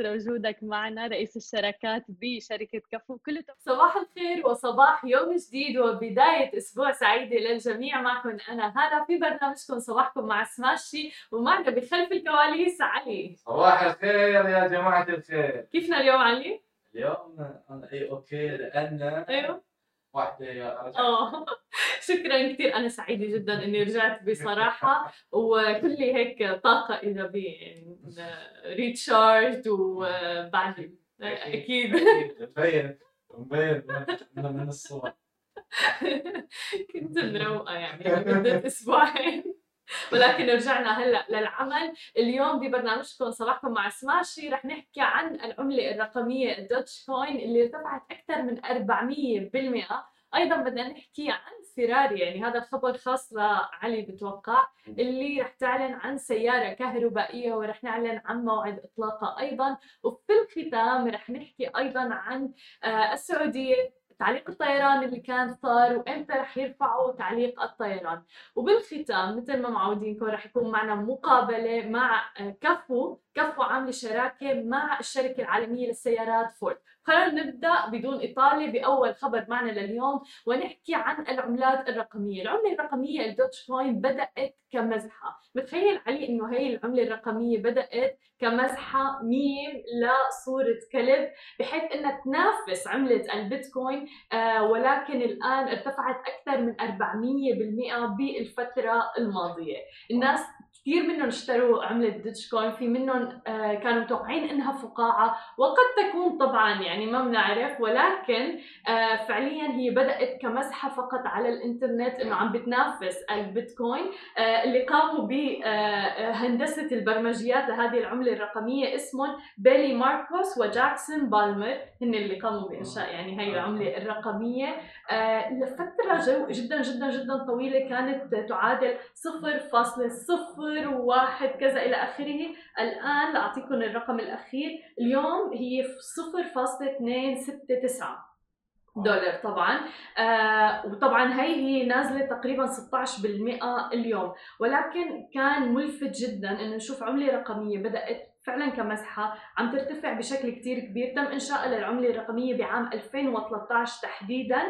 يسر وجودك معنا رئيس الشراكات بشركة كفو كل صباح الخير وصباح يوم جديد وبداية أسبوع سعيدة للجميع. معكم أنا هلا في برنامجكم صباحكم مع سماشي ومعنا بخلف الكواليس علي. صباح الخير يا جماعة الخير. كيفنا اليوم علي؟ اليوم أنا أي أوكي لأن أيوه. واحدة آه شكرا كثير أنا سعيدة جدا إني رجعت بصراحة. وكلي هيك طاقة ايجابيه يعني ريتشارج وبعد أكيد مبين مبين من من الصور. كنت مروقة يعني لمدة أسبوعين. ولكن رجعنا هلا للعمل. اليوم ببرنامجكم صباحكم مع سماشي. رح نحكي عن العملة الرقمية الدوتش كوين اللي ارتفعت أكثر من 400% أيضا بدنا نحكي عن فيراري يعني هذا خبر خاص لعلي بتوقع اللي رح تعلن عن سيارة كهربائية ورح نعلن عن موعد إطلاقها أيضا. وفي الختام رح نحكي أيضا عن آه، السعودية تعليق الطيران اللي كان صار وإمتى رح يرفعوا تعليق الطيران. وبالختام مثل ما معودينكم رح يكون معنا مقابلة مع آه، كفو كفو عامله شراكه مع الشركة العالمية للسيارات فورد. خلينا نبدأ بدون اطاله بأول خبر معنا لليوم ونحكي عن العملات الرقمية، العملة الرقمية الدوتش كوين بدأت كمزحة، متخيل علي إنه هي العملة الرقمية بدأت كمزحة ميم لصورة كلب بحيث إنها تنافس عملة البيتكوين آه ولكن الآن ارتفعت أكثر من 400% بالفترة الماضية، الناس كثير منهم اشتروا عملة دوتش كوين في منهم آه كانوا متوقعين إنها فقاعة وقد تكون طبعا يعني ما بنعرف ولكن آه فعليا هي بدأت كمزحة فقط على الإنترنت إنه عم بتنافس البيتكوين آه اللي قاموا بهندسة البرمجيات لهذه العملة الرقمية اسمهم بيلي ماركوس وجاكسون بالمر هن اللي قاموا بإنشاء يعني هي العملة الرقمية. لفترة جدا جدا جدا طويلة كانت تعادل 0.0 صفر وواحد كذا إلى آخره. الآن لأعطيكم الرقم الأخير. اليوم هي صفر فاصلة اثنين ستة تسعة دولار طبعا. آه وطبعا هي هي نازلة تقريبا 16% اليوم. ولكن كان ملفت جدا إنه نشوف عملة رقمية بدأت فعلا كمزحة عم ترتفع بشكل كتير كبير تم إنشاء للعملة الرقمية بعام 2013 تحديدا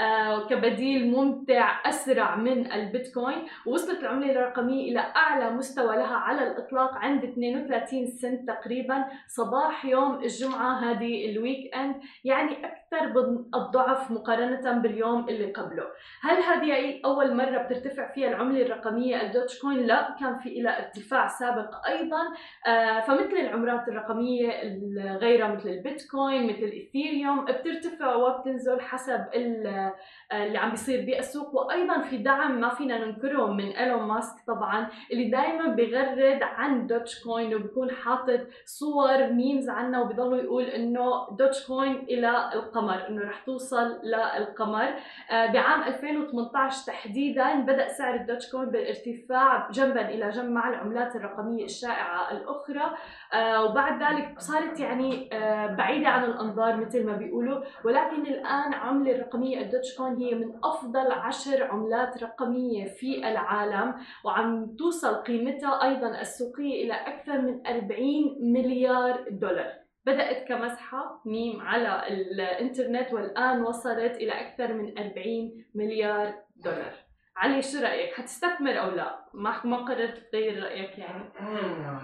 آه كبديل ممتع أسرع من البيتكوين ووصلت العملة الرقمية إلى أعلى مستوى لها على الإطلاق عند 32 سنت تقريبا صباح يوم الجمعة هذه ال weekend يعني أكثر بالضعف مقارنة باليوم اللي قبله هل هذه أول مرة بترتفع فيها العملة الرقمية الدوتش كوين؟ لا كان في إلها ارتفاع سابق أيضا آه فمثل العملات الرقمية الغيرة مثل البيتكوين مثل الإثيريوم بترتفع وبتنزل حسب اللي عم بيصير بالسوق. وأيضا في دعم ما فينا ننكره من إيلون ماسك طبعا اللي دائما بغرد عن دوتش كوين وبيكون حاطط صور memes عنها وبضلوا يقول إنه دوتش كوين إلى القمر إنه رح توصل للقمر. آه، بعام 2018 تحديدا بدأ سعر الدوتش كوين بالارتفاع جنبا إلى جنب مع العملات الرقمية الشائعة الأخرى. وبعد ذلك صارت يعني آه بعيدة عن الأنظار مثل ما بيقولوا ولكن الآن عملة الرقمية الدوتش كوين هي من أفضل عشر عملات رقمية في العالم وعم توصل قيمتها أيضا السوقية إلى أكثر من 40 مليار دولار بدأت كمسحة ميم على الإنترنت والآن وصلت إلى أكثر من 40 مليار دولار علي شو رأيك؟ حتستثمر أو لا؟ ما ما قررت تغير رأيك يعني؟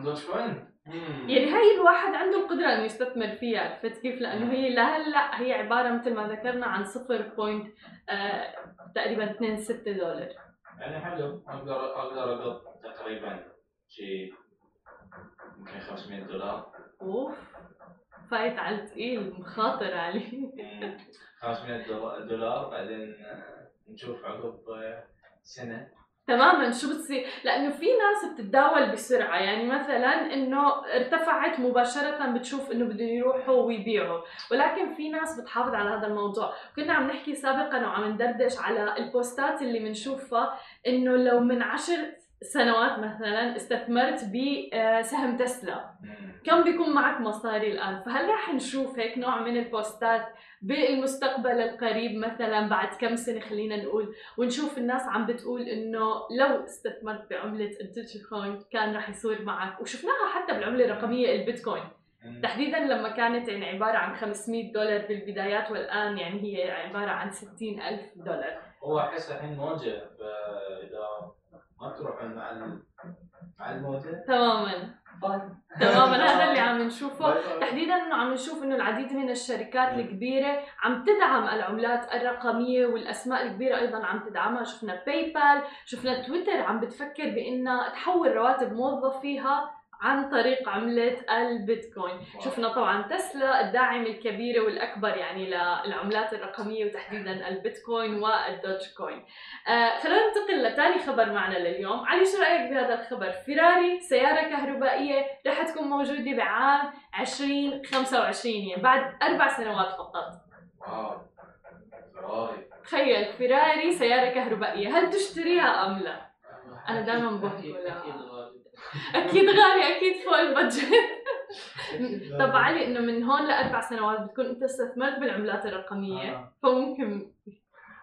دوتش كوين يعني هي الواحد عنده القدرة إنه يستثمر فيها عرفت كيف؟ لأنه هي لهلأ هي عبارة مثل ما ذكرنا عن صفر point آه تقريبا 2 6 دولار. يعني حلو. أقدر أقدر اقض تقريبا شيء يمكن 500 دولار. أوف فايت على الثقيل مخاطر عليه 500 دولار بعدين نشوف عقب سنة. تماما. شو بتصير؟ لأنه في ناس بتتداول بسرعة. يعني مثلا إنه ارتفعت مباشرة بتشوف إنه بدهم يروحوا ويبيعوا. ولكن في ناس بتحافظ على هذا الموضوع. كنا عم نحكي سابقا وعم ندردش على البوستات اللي بنشوفها إنه لو من عشر سنوات مثلا استثمرت بسهم تسلا. كم بيكون معك مصاري الآن؟ فهل رح نشوف هيك نوع من البوستات بالمستقبل القريب مثلا بعد كم سنة خلينا نقول ونشوف الناس عم بتقول إنه لو استثمرت بعملة الدوتش كوين كان رح يصير معك. وشفناها حتى بالعملة الرقمية البيتكوين. تحديدا لما كانت يعني عبارة عن 500 دولار بالبدايات والآن يعني هي عبارة عن 60 ألف دولار. هو احس الحين موجة إذا ما تروحون مع مع تماما. باي تماما. هذا اللي عم نشوفه. باي. تحديدا إنه عم نشوف إنه العديد من الشركات مم. الكبيرة عم تدعم العملات الرقمية والأسماء الكبيرة أيضا عم تدعمها. شفنا باي بال شفنا تويتر عم بتفكر بإنها تحول رواتب موظفيها عن طريق عملة البيتكوين. شفنا طبعا تسلا الداعم الكبيرة والأكبر يعني للعملات الرقمية وتحديدا البيتكوين والدوج كوين. آه خلينا ننتقل لثاني خبر معنا لليوم. علي شو رأيك بهذا الخبر؟ فيراري سيارة كهربائية رح تكون موجودة بعام 2025 يعني بعد أربع سنوات فقط. تخيل فيراري سيارة كهربائية. هل تشتريها أم لا؟ أنا دايماً بقول أكيد غالي. أكيد فوق البادجت طب. علي إنه من هون لأربع سنوات بتكون أنت استثمرت بالعملات الرقمية آه. فممكن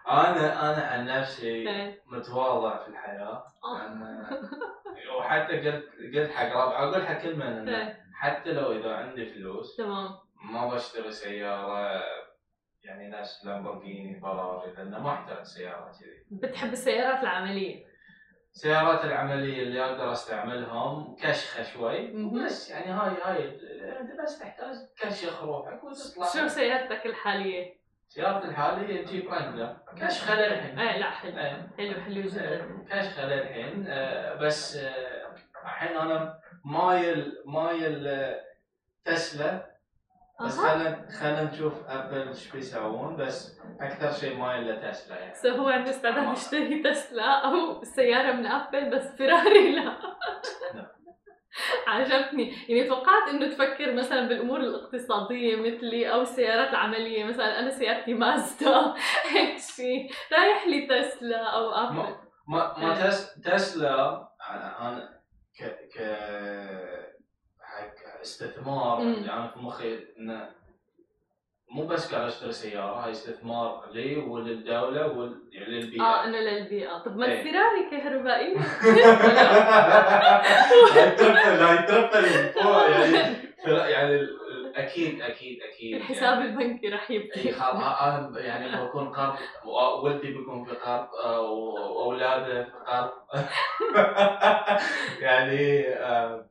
أنا أنا عن نفسي إيه. متواضع في الحياة آه. أنا- وحتى قلت قلت حق ربع أقول حق كل من إنه إيه. حتى لو إذا عندي فلوس تمام ما بشتري سيارة يعني ناس لامبورجيني فراري لأنه ما أحتاج سيارة كذي بتحب السيارات العملية سيارات العملية اللي أقدر أستعملهم كشخة شوي. بس يعني هاي هاي أنت بس تحتاج كشخ روحك وتطلع. شو سيارتك الحالية؟ سيارتي الحالية جيب رانجلر كشخة للحين. إيه لا حلو. إيه. حلو حلو جدا كشخة للحين. آه، بس آه، الحين أنا مايل مايل آه، تسلا. بس خلينا خلينا نشوف أبل إيش بيسوون بس أكثر شيء مايل لتسلا يعني. so هو عنده استعداد يشتري تسلا أو سيارة من أبل بس فيراري لا. لا. عجبني. يعني توقعت إنه تفكر مثلا بالأمور الاقتصادية مثلي أو السيارات العملية. مثلا أنا سيارتي مازدا هيك شيء. رايح لي تسلا أو أبل. ما ما, ما. تس تسلا أنا ك ك استثمار مم. اللي أنا في مخي إنه مو بس قاعد أشتري سيارة هاي استثمار لي وللدولة وللبيئه آه إنه للبيئة. طب ما إيه. الفيراري كهربائي لا فوق يعني. يعني أكيد أكيد أكيد الحساب يعني البنكي إي يبكي أنا يعني بكون قرض ولدي بيكون في قرض آه، وأولاده في قرض. يعني آه،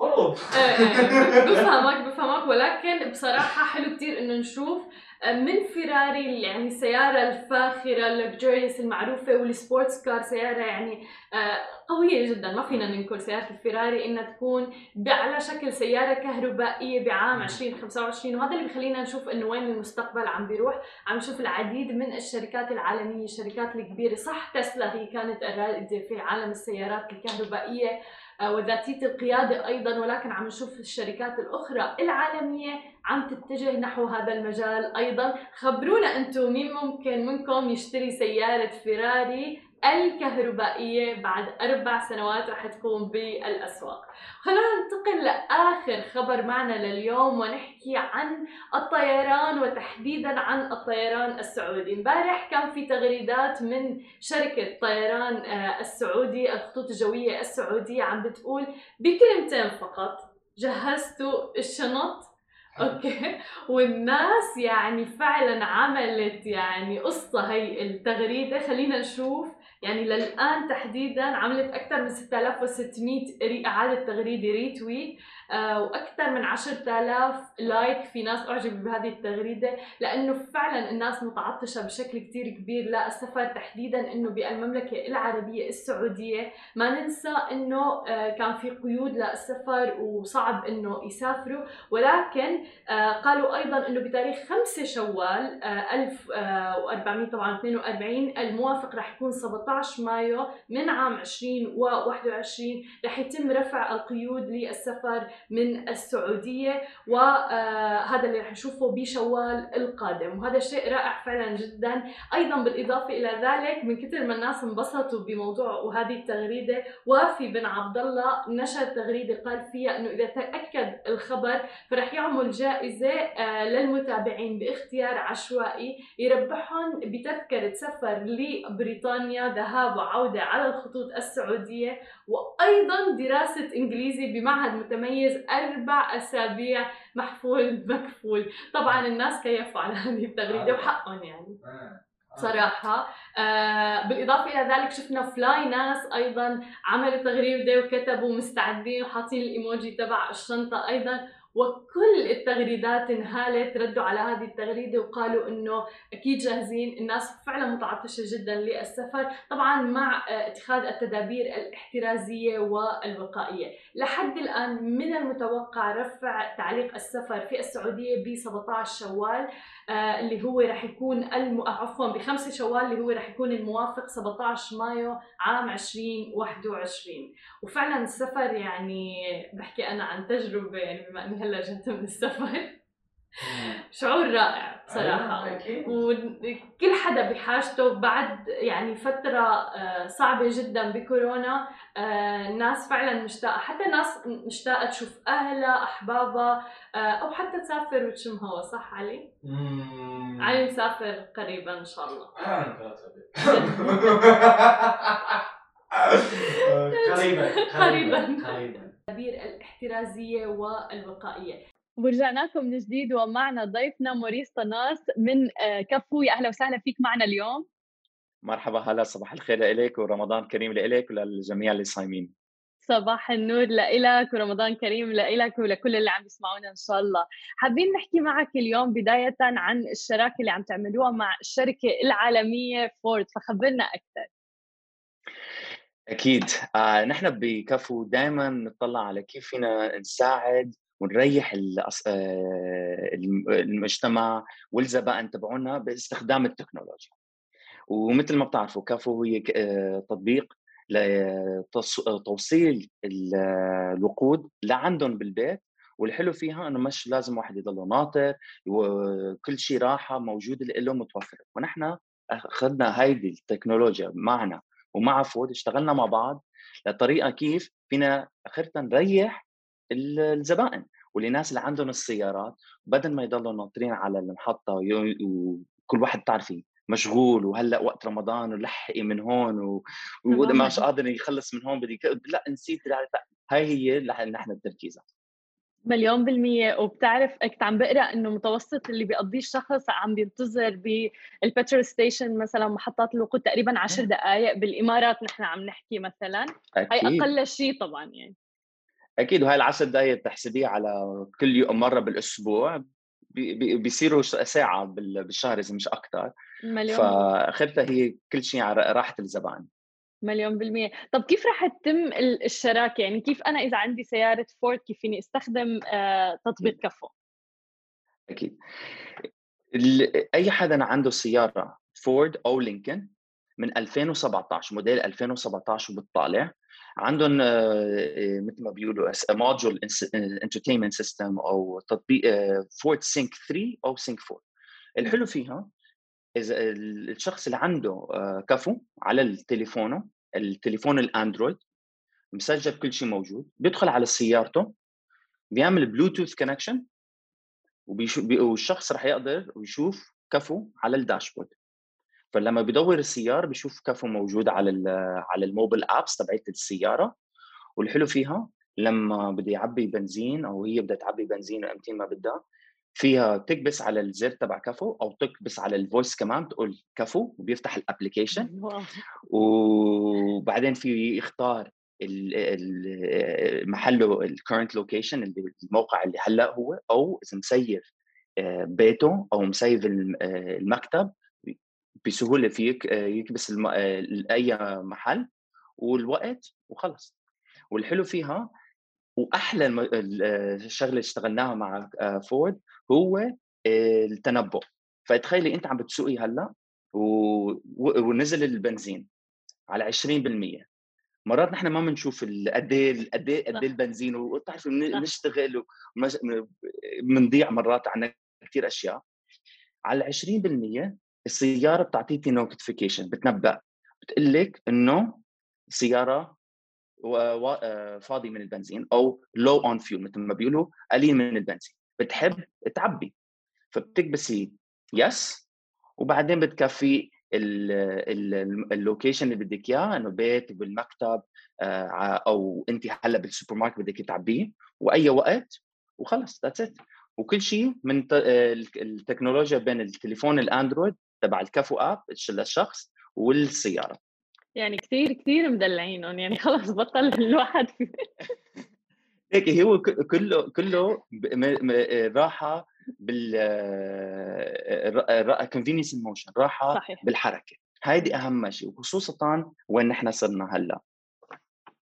إيه إيه، بفهمك بفهمك ولكن بصراحة حلو كتير إنه نشوف من فيراري يعني السيارة الفاخرة ال luxurious المعروفة وال sports car سيارة يعني آه، قوية جدا. ما فينا ننكر سيارة الفيراري إنها تكون على شكل سيارة كهربائية بعام 2025 وهذا اللي بخلينا نشوف إنه وين المستقبل عم بيروح. عم نشوف العديد من الشركات العالمية الشركات الكبيرة صح تسلا هي كانت الرائدة في عالم السيارات الكهربائية. آه، وذاتية القيادة أيضا ولكن عم نشوف الشركات الأخرى العالمية عم تتجه نحو هذا المجال أيضا. خبرونا أنتم مين ممكن منكم يشتري سيارة فيراري الكهربائية بعد أربع سنوات رح تكون بالأسواق. خلونا ننتقل لآخر خبر معنا لليوم ونحكي عن الطيران وتحديدا عن الطيران السعودي. امبارح كان في تغريدات من شركة طيران آه، السعودي الخطوط الجوية السعودية عم بتقول بكلمتين فقط جهزتوا الشنط أوكي؟ والناس يعني فعلا عملت يعني قصة هي التغريدة. خلينا نشوف يعني للآن تحديدا عملت أكثر من 6600 ري- إعادة تغريدة retweet آه وأكثر من 10000 like في ناس أعجبوا بهذه التغريدة لأنه فعلا الناس متعطشة بشكل كتير كبير. للسفر تحديدا أنه بالمملكة العربية السعودية ما ننسى أنه آه كان في قيود للسفر وصعب أنه يسافروا. ولكن آه قالوا أيضا أنه بتاريخ 5 شوال آه 1400 طبعا 42 الموافق رح يكون 17 مايو من عام 2021 رح يتم رفع القيود للسفر من السعودية وهذا اللي رح نشوفه بشوال القادم. وهذا شيء رائع فعلا جدا. أيضا بالإضافة إلى ذلك من كثر ما الناس انبسطوا بموضوع وهذه التغريدة وافي بن عبد الله نشر تغريدة قال فيها أنه إذا تأكد الخبر فرح يعمل جائزة آه، للمتابعين باختيار عشوائي يربحهم بتذكرة سفر لبريطانيا ذهاب وعودة على الخطوط السعودية وأيضا دراسة إنجليزي بمعهد متميز أربع أسابيع محفول مكفول. طبعا الناس كيفوا على هذه التغريدة وحقهم يعني. آه. صراحة. آه بالإضافة إلى ذلك شفنا فلاي ناس أيضا عملوا تغريدة وكتبوا مستعدين وحاطين الإيموجي تبع الشنطة أيضا. وكل التغريدات انهالت ردوا على هذه التغريدة وقالوا إنه أكيد جاهزين. الناس فعلا متعطشة جدا للسفر طبعا مع آه، اتخاذ التدابير الاحترازية والوقائية. لحد الآن من المتوقع رفع تعليق السفر في السعودية ب 17 شوال آه، اللي هو رح يكون الم... عفوا ب 5 شوال اللي هو رح يكون الموافق 17 مايو عام 2021 وفعلا السفر يعني بحكي أنا عن تجربة يعني بما اني هلا جيت من السفر شعور رائع بصراحة أيوة،. وكل حدا بحاجته بعد يعني فترة آه، صعبة جدا بكورونا آه، الناس فعلا مشتاقة حتى ناس مشتاقة تشوف أهلها أحبابها آه، أو حتى تسافر وتشم هوا صح علي؟ مم. علي مسافر قريبا إن شاء الله. قريبا قريباً. قريبا التدابير الاحترازية والوقائية. ورجعنا لكم من جديد ومعنا ضيفنا موريس طناس من آه، كفو يا أهلا وسهلا فيك معنا اليوم. مرحبا هلا صباح الخير لك ورمضان كريم لك وللجميع اللي صايمين. صباح النور لإلك ورمضان كريم لإلك ولكل اللي عم يسمعونا إن شاء الله. حابين نحكي معك اليوم بداية عن الشراكة اللي عم تعملوها مع الشركة العالمية فورد فخبرنا أكثر. أكيد. آه نحن بكفو دائما نطلع على كيف فينا نساعد ونريح الأص... آه الم- المجتمع والزبائن تبعونا باستخدام التكنولوجيا. ومثل ما بتعرفوا كفو هي آه تطبيق لتوصيل الوقود لعندهم بالبيت. والحلو فيها إنه مش لازم واحد يضل ناطر وكل شيء راحة موجود له متوفر ونحن أخذنا هيدي التكنولوجيا معنا ومع فود اشتغلنا مع بعض لطريقة كيف فينا اخرتها نريح ال- الزبائن والناس اللي عندهم السيارات بدل ما يضلوا ناطرين على المحطة وكل واحد بتعرفي مشغول وهلأ وقت رمضان ولحقي من هون و- وإذا تماماً. مش قادر يخلص من هون بدي لا نسيت. هاي هي اللي نحن التركيزه مليون بالمية. وبتعرف كنت عم بقرأ إنه متوسط اللي بيقضيه الشخص عم بينتظر بالبترول ستيشن مثلا محطات الوقود تقريبا عشر دقائق بالإمارات نحن عم نحكي مثلا. هي أكيد. أقل شيء طبعا يعني. أكيد. وهي العشر دقائق بتحسبيها على كل يوم مرة بالأسبوع. بي- بي- بيصيروا ساعة بال- بالشهر إذا مش أكثر مليون. فاخرتها هي كل شيء على راحة الزبائن مليون بالمية. طب كيف رح تتم ال- الشراكة؟ يعني كيف أنا إذا عندي سيارة فورد كيف فيني أستخدم آه، تطبيق كفو؟ أكيد. ال- أي حدا عنده سيارة فورد أو لينكن من 2017 موديل 2017 وبتطالع عندهم آه، آه، مثل ما بيقولوا module entertainment system أو تطبيق فورد Sync 3 أو Sync 4 الحلو فيها إذا ال- الشخص اللي عنده آه، كفو على التليفونه التليفون الأندرويد مسجل كل شيء موجود بيدخل على سيارته بيعمل Bluetooth connection والشخص رح يقدر يشوف كفو على ال dashboard. فلما بدور السيارة بيشوف كفو موجود على على الموبايل apps تبعت السيارة والحلو فيها لما بده يعبي بنزين أو هي بدها تعبي بنزين إمتى ما بدها فيها تكبس على الزر تبع كفو أو تكبس على ال voice كمان تقول كفو وبيفتح ال application. وبعدين في يختار محله ال current location الموقع اللي هلأ هو أو إذا مسيف آه، بيته أو مسيف آه، المكتب بسهولة فيك آه، يكبس الم- اي محل والوقت وخلص والحلو فيها وأحلى الشغله اللي اشتغلناها مع فورد هو التنبؤ. فتخيلي أنت عم بتسوقي هلأ و- ونزل البنزين على 20% مرات نحن ما بنشوف ال- قد إيه قد إيه قد البنزين وبتعرف صح. بنشتغل وبنضيع مرات عنا كثير أشياء. على 20% السيارة بتعطيكي notification بتنبأ. بتقول لك إنه السيارة آه، فاضي من البنزين أو low on fuel مثل ما بيقولوا قليل من البنزين. بتحب تعبي فبتكبسي yes وبعدين بتكفي ال location اللي بدك إياه إنه بيت بالمكتب آه، أو أنت هلأ بالسوبر ماركت بدك تعبيه وأي وقت وخلص that's it وكل شيء من التكنولوجيا بين التليفون الأندرويد تبع الكفو app للشخص والسيارة. يعني كثير كثير مدلعينهم يعني خلص بطل الواحد هيك هو كله كله راحة بال convenience motion راحة صحيح. بالحركة هيدي أهم شيء وخصوصا وين نحن صرنا هلأ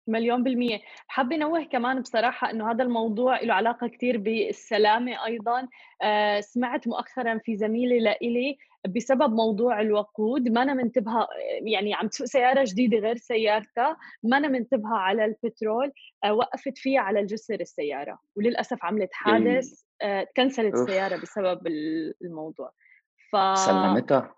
مليون بالمية. حابة نوه كمان بصراحة أنه هذا الموضوع له علاقة كتير بالسلامة أيضا. آه سمعت مؤخرا في زميلة لإلي بسبب موضوع الوقود. ما أنا منتبهة يعني عم تسوق سيارة جديدة غير سيارتها. ما أنا منتبهة على البترول. آه وقفت فيها على جسر السيارة. وللأسف عملت حادث آه تكنسلت السيارة بسبب الموضوع. ف... سلمتها.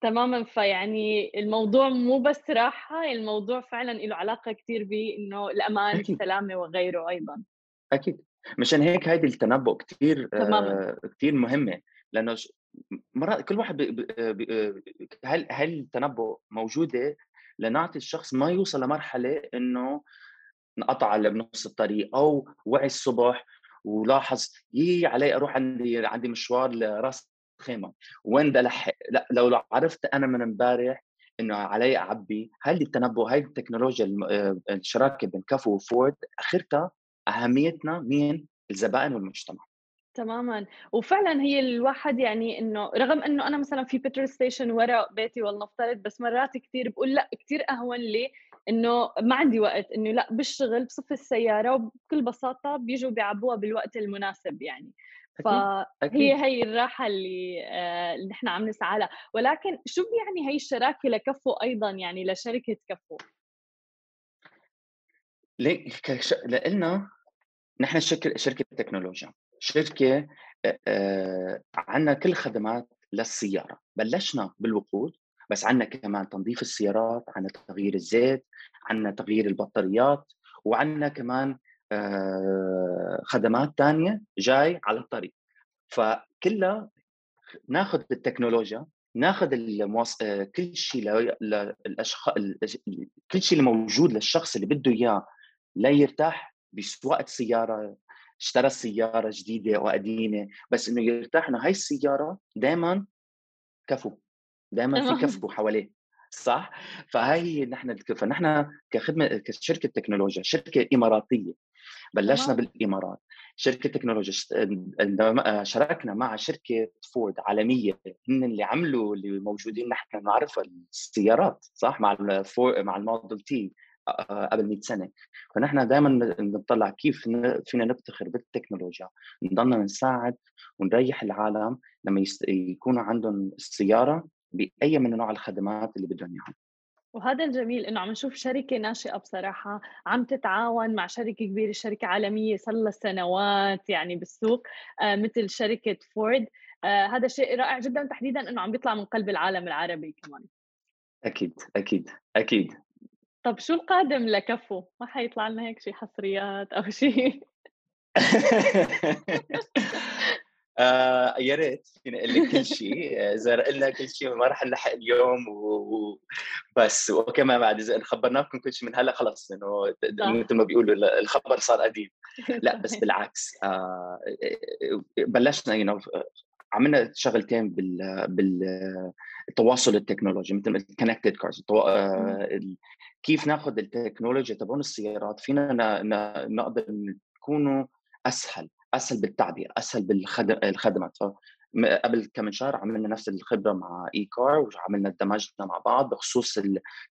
تماما فيعني الموضوع مو بس راحة الموضوع فعلا له علاقة كثير بانه الامان أكيد. السلامه وغيره أيضا. أكيد. مشان هيك هيدي التنبؤ كثير آه كثير مهمة لأنه مرات كل واحد بي بي هل هل التنبؤ موجودة لنعطي الشخص ما يوصل لمرحلة إنه انقطع بنص الطريق أو وعي الصبح ولاحظ يي علي أروح عندي عندي مشوار لراس خيمة. وين بدي الحق لا لو عرفت أنا من امبارح إنه علي أعبي هل التنبؤ هاي التكنولوجيا آه، الشراكة بين كفو وفورد اخرتها أهميتنا مين؟ الزبائن والمجتمع. تماما. وفعلا هي الواحد يعني إنه رغم إنه أنا مثلا في بترول ستيشن ورا بيتي ولنفترض بس مرات كثير بقول لأ كثير أهون لي إنه ما عندي وقت إنه لأ بالشغل بصف السيارة وبكل بساطة بيجوا بيعبوها بالوقت المناسب يعني. فهي هي الراحة اللي آه، اللي نحن عم نسعى لها. ولكن شو يعني هي الشراكة لكفو أيضا؟ يعني لشركة كفو. ليه؟ لأنه نحن شركة شركة تكنولوجيا. شركة عندنا كل خدمات للسيارة. بلشنا بالوقود بس عندنا كمان تنظيف السيارات عندنا تغيير الزيت عندنا تغيير البطاريات وعندنا كمان خدمات تانية جاي على الطريق فكلها ناخذ التكنولوجيا ناخذ المواص... آه، كل شيء للاشخاص كل شيء اللي موجود للشخص اللي بده إياه لا يرتاح بسواقة سياره اشترى سياره جديدة أو قديمة بس إنه يرتاح إنه هاي السيارة دائما كفو دائما في كفو حواليه صح؟ فهي نحن فنحن كخدمة كشركة تكنولوجيا شركة إماراتية بلشنا بالإمارات. شركة تكنولوجيا شاركنا مع شركة فورد عالمية هن اللي عملوا اللي موجودين نحن نعرفها السيارات صح؟ مع الفور مع الموديل تي قبل 100 سنة. فنحن دائما بنطلع كيف فينا نفتخر بالتكنولوجيا. نضلنا نساعد ونريح العالم لما يكونوا عندهم السيارة بأي من انواع الخدمات اللي بدهم إياها. وهذا الجميل إنه عم نشوف شركة ناشئة بصراحة عم تتعاون مع شركة كبيرة شركة عالمية صار لها سنوات يعني بالسوق آه مثل شركة فورد. آه هذا شيء رائع جدا تحديدا إنه عم بيطلع من قلب العالم العربي كمان. أكيد أكيد أكيد. طب شو القادم لكفو؟ ما حيطلع لنا هيك شيء حصريات أو شيء آه يا ريت. فينا أقول لك كل شيء اذا قلنا كل شيء ما راح نلحق اليوم وبس وكمان بعد إذا خبرناكم كل شيء من هلأ خلص إنه مثل ما بيقولوا الخبر صار قديم. لا بس بالعكس آه بلشنا you عملنا شغلتين بال بالتواصل التكنولوجي مثل ال connected cars كيف ناخذ التكنولوجيا تبعون السيارات فينا نقدر نكونوا أسهل. أسهل بالتعبير أسهل بالخدمات قبل كم شهر عملنا نفس الخبرة مع ekar وعملنا دمجنا مع بعض بخصوص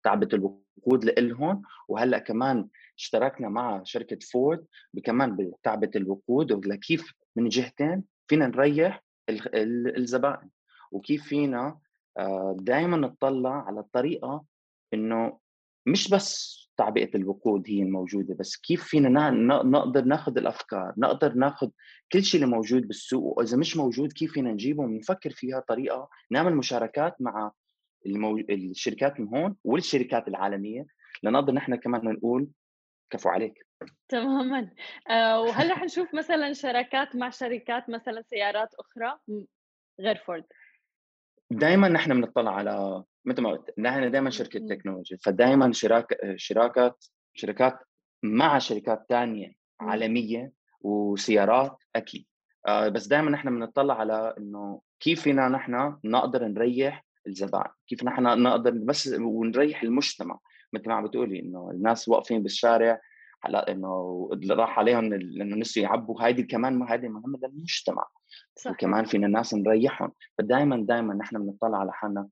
تعبئه الوقود لإلهم. وهلأ كمان اشتركنا مع شركة فورد كمان بتعبئه الوقود. ولكيف من جهتين فينا نريح الزبائن. وكيف فينا آه، دائما نطلع على الطريقة إنه مش بس تعبئة الوقود هي الموجودة بس كيف فينا نقدر ناخذ الأفكار نقدر ناخذ كل شيء اللي موجود بالسوق وإذا مش موجود كيف فينا نجيبه ونفكر فيها طريقة نعمل مشاركات مع المو... الشركات من هون والشركات العالمية لنقدر نحن كمان نقول كفو عليك. تماما. آه وهل رح نشوف مثلا شراكات مع شركات مثلا سيارات أخرى غير فورد؟ دائما نحن بنطلع على مثل ما قلت نحن دائما شركة تكنولوجيا فدائما شراك شراكات شركات مع شركات ثانية عالمية وسيارات أكيد. آه بس دائما نحن بنطلع على إنه كيف فينا نحن نقدر نريح الزبائن كيف نحن نقدر بس ونريح المجتمع. مثل ما عم بتقولي إنه الناس واقفين بالشارع هلا إنه راح عليهم إنه نسوا يعبوا. هيدي كمان هيدي مهمة للمجتمع. صح. وكمان فينا الناس نريحهم. فدائما دائما نحن بنطلع على حالنا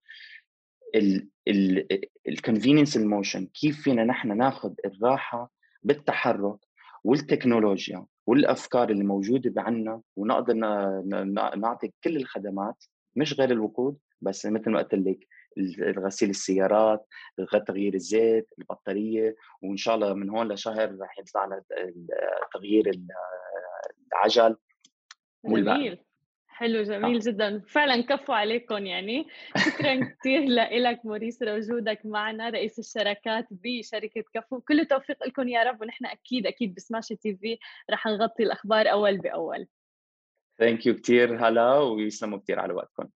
ال convenience ال motion كيف فينا نحن ناخذ الراحة بالتحرك والتكنولوجيا والأفكار اللي موجودة عندنا ونقدر نعطي كل الخدمات مش غير الوقود بس مثل ما قلت لك غسيل السيارات تغيير الزيت البطارية وإن شاء الله من هون لشهر رح يطلع لنا تغيير العجل جميل. حلو جميل آه. جدا. فعلا كفوا عليكم يعني. شكرا كثير لك موريس لوجودك معنا رئيس الشراكات بشركة كفو. كل توفيق لكم يا رب ونحن أكيد أكيد بسماشي TV رح نغطي الأخبار أول بأول. thank you كثير هلا ويسلموا كثير على وقتكم.